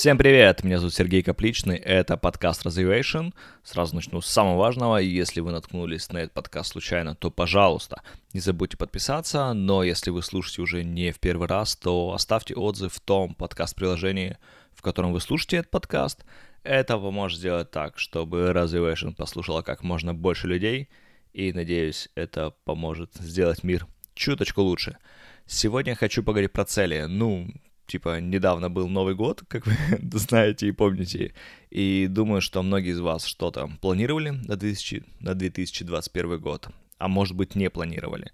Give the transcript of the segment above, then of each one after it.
Всем привет, меня зовут Сергей Капличный, это подкаст Развивation. Сразу начну с самого важного, если вы наткнулись на этот подкаст случайно, то, пожалуйста, не забудьте подписаться, но если вы слушаете уже не в первый раз, то оставьте отзыв в том подкаст-приложении, в котором вы слушаете этот подкаст. Это поможет сделать так, чтобы Развивation послушала как можно больше людей, и, надеюсь, это поможет сделать мир чуточку лучше. Сегодня хочу поговорить про цели. Ну, типа, недавно был Новый год, как вы знаете и помните, и думаю, что многие из вас что-то планировали на, 2000, на 2021 год, а может быть не планировали,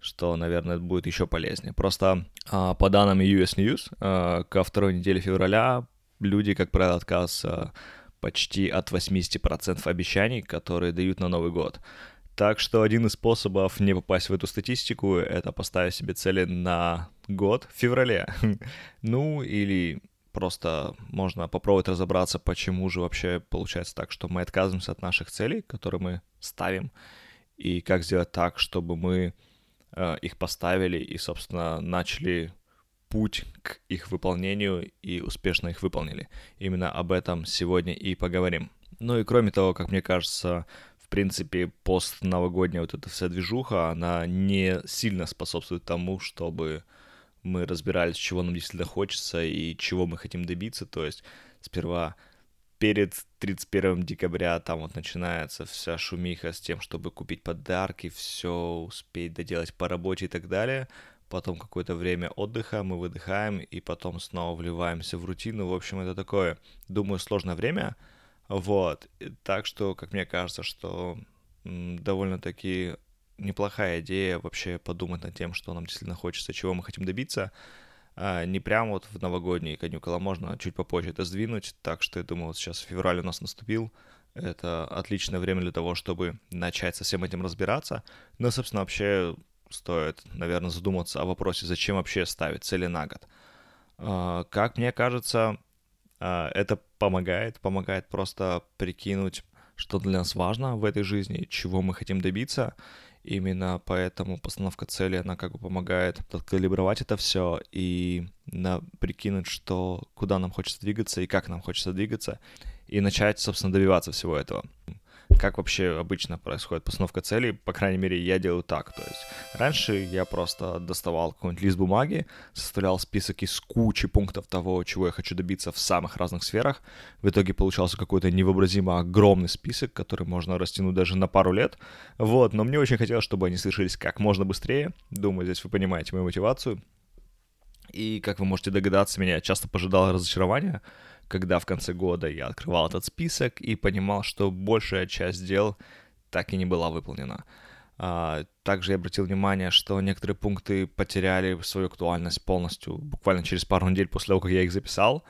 что, наверное, будет еще полезнее. Просто а, по данным US News, а, ко второй неделе февраля люди, как правило, отказываются почти от 80% обещаний, которые дают на Новый год. Так что один из способов не попасть в эту статистику — это поставить себе цели на год в феврале. ну, или просто можно попробовать разобраться, почему же вообще получается так, что мы отказываемся от наших целей, которые мы ставим, и как сделать так, чтобы мы э, их поставили и, собственно, начали путь к их выполнению и успешно их выполнили. Именно об этом сегодня и поговорим. Ну и кроме того, как мне кажется, в принципе, постновогодняя вот эта вся движуха, она не сильно способствует тому, чтобы мы разбирались, чего нам действительно хочется и чего мы хотим добиться. То есть сперва перед 31 декабря там вот начинается вся шумиха с тем, чтобы купить подарки, все успеть доделать по работе и так далее. Потом какое-то время отдыха, мы выдыхаем и потом снова вливаемся в рутину. В общем, это такое, думаю, сложное время, вот. Так что, как мне кажется, что довольно-таки неплохая идея вообще подумать над тем, что нам действительно хочется, чего мы хотим добиться. А не прямо вот в новогодние каникулы, а можно чуть попозже это сдвинуть. Так что я думаю, вот сейчас февраль у нас наступил. Это отличное время для того, чтобы начать со всем этим разбираться. Но, собственно, вообще стоит, наверное, задуматься о вопросе, зачем вообще ставить цели на год. А, как мне кажется, это помогает, помогает просто прикинуть, что для нас важно в этой жизни, чего мы хотим добиться. Именно поэтому постановка цели, она как бы помогает откалибровать это все и на, прикинуть, что, куда нам хочется двигаться и как нам хочется двигаться, и начать, собственно, добиваться всего этого как вообще обычно происходит постановка целей, по крайней мере, я делаю так. То есть раньше я просто доставал какой-нибудь лист бумаги, составлял список из кучи пунктов того, чего я хочу добиться в самых разных сферах. В итоге получался какой-то невообразимо огромный список, который можно растянуть даже на пару лет. Вот, но мне очень хотелось, чтобы они совершились как можно быстрее. Думаю, здесь вы понимаете мою мотивацию. И, как вы можете догадаться, меня часто пожидало разочарование, когда в конце года я открывал этот список и понимал, что большая часть дел так и не была выполнена. А, также я обратил внимание, что некоторые пункты потеряли свою актуальность полностью, буквально через пару недель после того, как я их записал.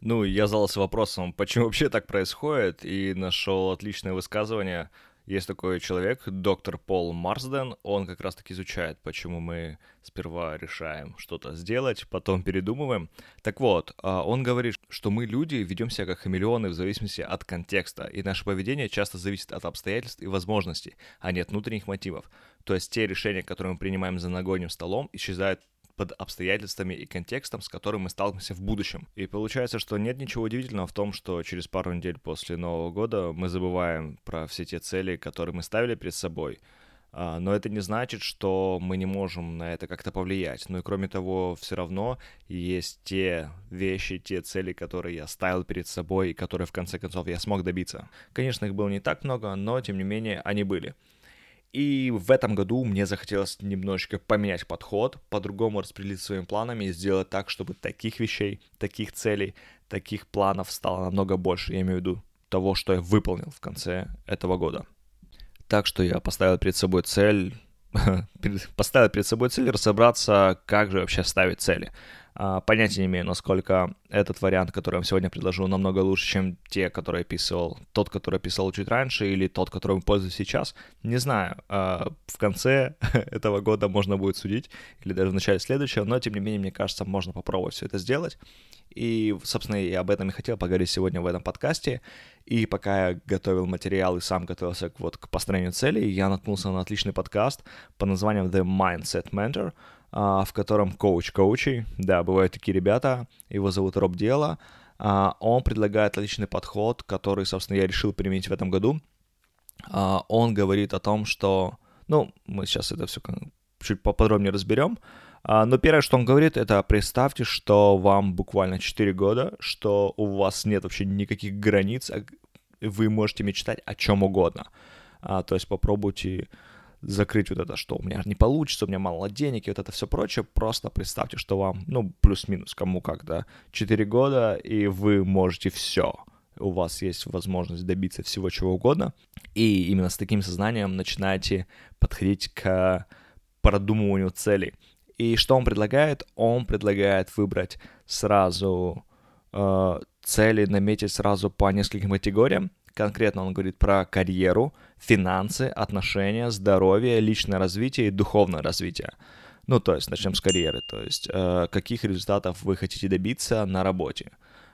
Ну, я задался вопросом, почему вообще так происходит, и нашел отличное высказывание – есть такой человек, доктор Пол Марсден, он как раз-таки изучает, почему мы сперва решаем что-то сделать, потом передумываем. Так вот, а, он говорит, что мы, люди, ведем себя как хамелеоны в зависимости от контекста, и наше поведение часто зависит от обстоятельств и возможностей, а не от внутренних мотивов. То есть те решения, которые мы принимаем за нагоним столом, исчезают под обстоятельствами и контекстом, с которым мы сталкиваемся в будущем. И получается, что нет ничего удивительного в том, что через пару недель после Нового года мы забываем про все те цели, которые мы ставили перед собой. А, но это не значит, что мы не можем на это как-то повлиять. Ну и кроме того, все равно есть те вещи, те цели, которые я ставил перед собой и которые в конце концов я смог добиться. Конечно, их было не так много, но тем не менее они были. И в этом году мне захотелось немножечко поменять подход, по-другому распределить своими планами и сделать так, чтобы таких вещей, таких целей, таких планов стало намного больше. Я имею в виду того, что я выполнил в конце этого года. Так что я поставил перед собой цель, поставил перед собой цель разобраться, как же вообще ставить цели. А, понятия не имею, насколько этот вариант, который я вам сегодня предложу, намного лучше, чем те, которые писал, тот, который писал чуть раньше, или тот, которым пользуюсь сейчас. Не знаю. А, в конце этого года можно будет судить, или даже в начале следующего, но, тем не менее, мне кажется, можно попробовать все это сделать. И, собственно, я об этом и хотел поговорить сегодня в этом подкасте. И пока я готовил материал и сам готовился вот, к построению целей, я наткнулся на отличный подкаст под названием The Mindset Mentor — в котором коуч коучей, да, бывают такие ребята, его зовут Роб Дела, а, он предлагает отличный подход, который, собственно, я решил применить в этом году. А, он говорит о том, что, ну, мы сейчас это все чуть поподробнее разберем, а, но первое, что он говорит, это представьте, что вам буквально 4 года, что у вас нет вообще никаких границ, вы можете мечтать о чем угодно. А, то есть попробуйте закрыть вот это, что у меня не получится, у меня мало денег и вот это все прочее. Просто представьте, что вам, ну, плюс-минус, кому как, да, 4 года, и вы можете все. У вас есть возможность добиться всего чего угодно. И именно с таким сознанием начинаете подходить к продумыванию целей. И что он предлагает? Он предлагает выбрать сразу э, цели, наметить сразу по нескольким категориям. Конкретно он говорит про карьеру, финансы, отношения, здоровье, личное развитие и духовное развитие. Ну, то есть, начнем с карьеры. То есть, э, каких результатов вы хотите добиться на работе.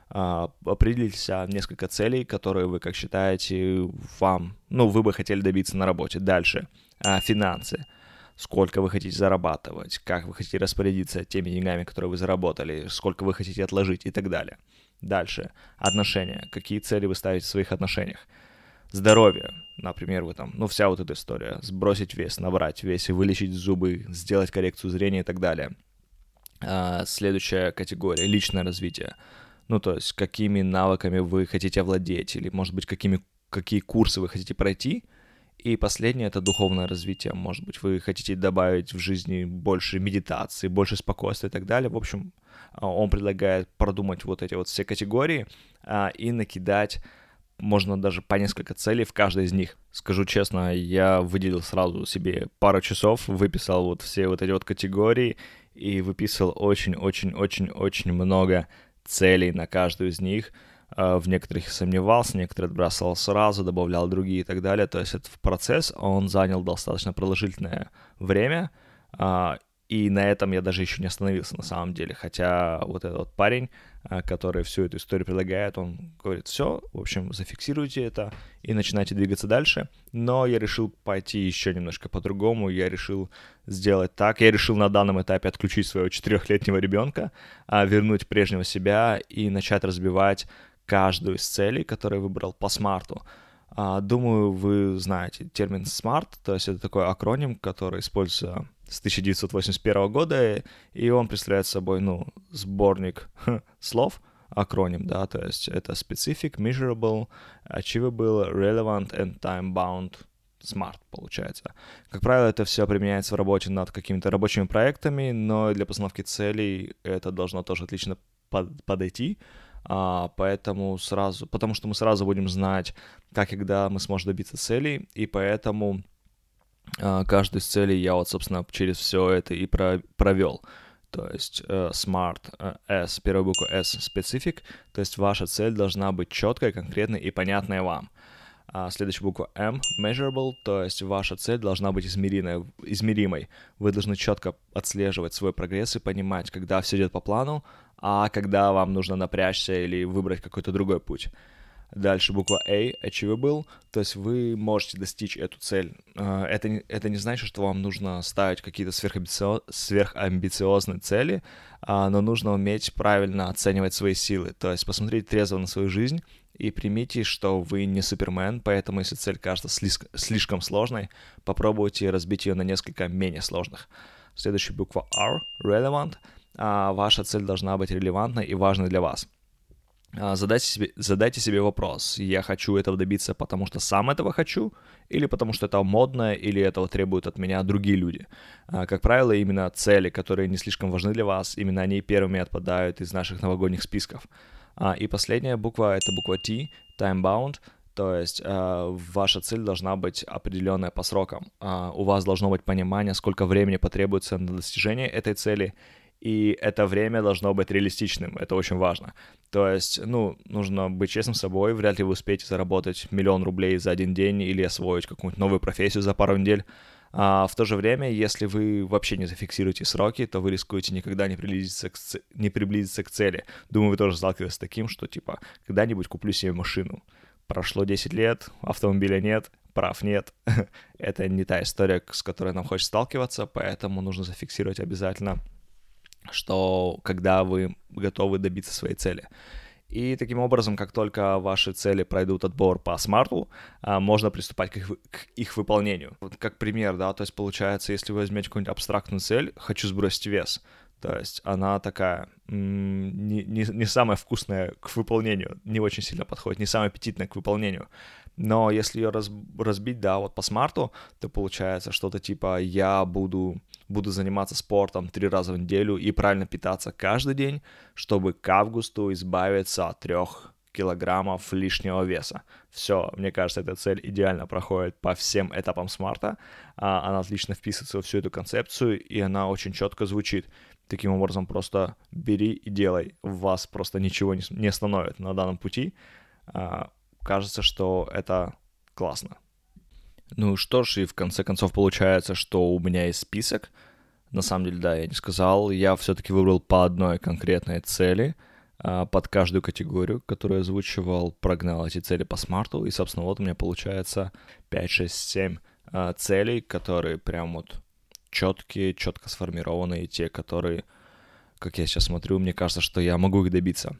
Э, определитесь несколько целей, которые вы, как считаете, вам, ну, вы бы хотели добиться на работе. Дальше. Э, финансы сколько вы хотите зарабатывать, как вы хотите распорядиться теми деньгами, которые вы заработали, сколько вы хотите отложить и так далее. Дальше. Отношения. Какие цели вы ставите в своих отношениях? Здоровье. Например, вы там, ну, вся вот эта история. Сбросить вес, набрать вес, вылечить зубы, сделать коррекцию зрения и так далее. А, следующая категория. Личное развитие. Ну, то есть, какими навыками вы хотите овладеть, или, может быть, какими, какие курсы вы хотите пройти – и последнее — это духовное развитие. Может быть, вы хотите добавить в жизни больше медитации, больше спокойствия и так далее. В общем, а, он предлагает продумать вот эти вот все категории а, и накидать можно даже по несколько целей в каждой из них. Скажу честно, я выделил сразу себе пару часов, выписал вот все вот эти вот категории и выписал очень-очень-очень-очень много целей на каждую из них — в некоторых сомневался, некоторые отбрасывал сразу, добавлял другие и так далее. То есть этот процесс, он занял достаточно продолжительное время, а, и на этом я даже еще не остановился на самом деле. Хотя вот этот вот парень, э, который всю эту историю предлагает, он говорит, все, в общем, зафиксируйте это и начинайте двигаться дальше. Но я решил пойти еще немножко по-другому. Я решил сделать так. Я решил на данном этапе отключить своего четырехлетнего ребенка, а, вернуть прежнего себя и начать разбивать каждую из целей, которые выбрал по смарту. А, думаю, вы знаете термин SMART, то есть это такой акроним, который используется с 1981 года, и он представляет собой, ну, сборник слов, акроним, да, то есть это specific, measurable, achievable, relevant and time-bound smart получается. Как правило, это все применяется в работе над какими-то рабочими проектами, но для постановки целей это должно тоже отлично под, подойти, а, поэтому сразу, потому что мы сразу будем знать, как и когда мы сможем добиться целей, и поэтому а, каждую из целей я вот, собственно, через все это и про провел. То есть uh, Smart, uh, S, первая буква S, Specific, то есть ваша цель должна быть четкой, конкретной и понятной вам. А следующая буква M, Measurable, то есть ваша цель должна быть измеримой, измеримой. Вы должны четко отслеживать свой прогресс и понимать, когда все идет по плану, а когда вам нужно напрячься или выбрать какой-то другой путь. Дальше буква A, achievable, то есть вы можете достичь эту цель. А, это, это не значит, что вам нужно ставить какие-то сверхамбициоз, сверхамбициозные цели, а, но нужно уметь правильно оценивать свои силы, то есть посмотреть трезво на свою жизнь и примите, что вы не супермен, поэтому если цель кажется слишком сложной, попробуйте разбить ее на несколько менее сложных. Следующая буква R, relevant — ваша цель должна быть релевантной и важной для вас. А, задайте себе, задайте себе вопрос, я хочу этого добиться, потому что сам этого хочу, или потому что это модно, или этого требуют от меня другие люди. А, как правило, именно цели, которые не слишком важны для вас, именно они первыми отпадают из наших новогодних списков. И последняя буква — это буква T, time-bound, то есть ваша цель должна быть определенная по срокам. У вас должно быть понимание, сколько времени потребуется на достижение этой цели, и это время должно быть реалистичным, это очень важно. То есть, ну, нужно быть честным с собой, вряд ли вы успеете заработать миллион рублей за один день или освоить какую-нибудь новую профессию за пару недель. А в то же время, если вы вообще не зафиксируете сроки, то вы рискуете никогда не приблизиться к, ц... не приблизиться к цели. Думаю, вы тоже сталкивались с таким, что типа, когда-нибудь куплю себе машину. Прошло 10 лет, автомобиля нет, прав нет. Это не та история, с которой нам хочется сталкиваться, поэтому нужно зафиксировать обязательно что когда вы готовы добиться своей цели. И таким образом, как только ваши цели пройдут отбор по смарту, а, можно приступать к их, к их выполнению. Вот как пример, да, то есть получается, если вы возьмете какую-нибудь абстрактную цель, хочу сбросить вес, то есть она такая не, не, не самая вкусная к выполнению, не очень сильно подходит, не самая аппетитная к выполнению. Но если ее раз, разбить, да, вот по смарту, то получается что-то типа я буду, буду заниматься спортом три раза в неделю и правильно питаться каждый день, чтобы к августу избавиться от трех килограммов лишнего веса. Все, мне кажется, эта цель идеально проходит по всем этапам смарта. А, она отлично вписывается во всю эту концепцию, и она очень четко звучит. Таким образом, просто бери и делай. Вас просто ничего не, остановит на данном пути. А, кажется, что это классно. Ну что ж, и в конце концов получается, что у меня есть список. На самом деле, да, я не сказал. Я все-таки выбрал по одной конкретной цели под каждую категорию, которую я озвучивал, прогнал эти цели по смарту. И, собственно, вот у меня получается 5, 6, 7 целей, которые прям вот четкие, четко сформированные, те, которые, как я сейчас смотрю, мне кажется, что я могу их добиться.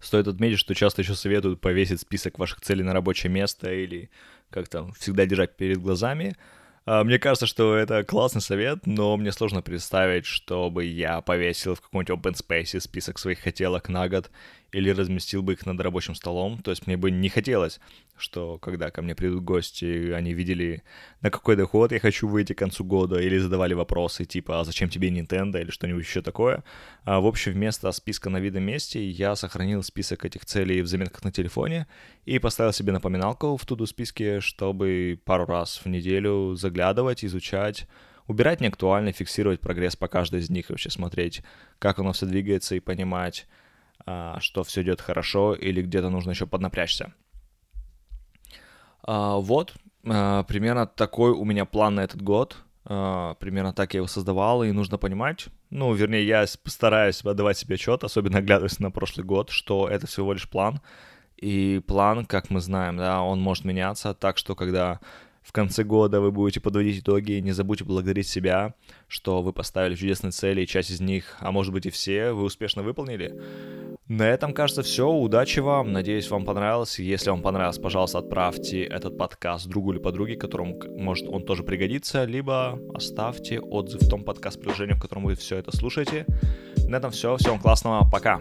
Стоит отметить, что часто еще советуют повесить список ваших целей на рабочее место или как там, всегда держать перед глазами. А, мне кажется, что это классный совет, но мне сложно представить, чтобы я повесил в каком-нибудь open space список своих хотелок на год или разместил бы их над рабочим столом. То есть мне бы не хотелось, что когда ко мне придут гости, они видели, на какой доход я хочу выйти к концу года, или задавали вопросы типа, а зачем тебе Nintendo или что-нибудь еще такое. А, в общем, вместо списка на видном месте я сохранил список этих целей в заметках на телефоне и поставил себе напоминалку в туду списке, чтобы пару раз в неделю заглядывать, изучать, убирать неактуально, фиксировать прогресс по каждой из них, вообще смотреть, как оно все двигается и понимать, что все идет хорошо или где-то нужно еще поднапрячься. А, вот, а, примерно такой у меня план на этот год. Примерно так я его создавал, и нужно понимать, ну, вернее, я постараюсь отдавать себе отчет, особенно оглядываясь на прошлый год, что это всего лишь план. И план, как мы знаем, да, он может меняться, так что когда в конце года вы будете подводить итоги, не забудьте благодарить себя, что вы поставили чудесные цели, и часть из них, а может быть и все, вы успешно выполнили. На этом, кажется, все. Удачи вам. Надеюсь, вам понравилось. Если вам понравилось, пожалуйста, отправьте этот подкаст другу или подруге, которому, может, он тоже пригодится, либо оставьте отзыв в том подкаст-приложении, в котором вы все это слушаете. На этом все. Всем классного. Пока.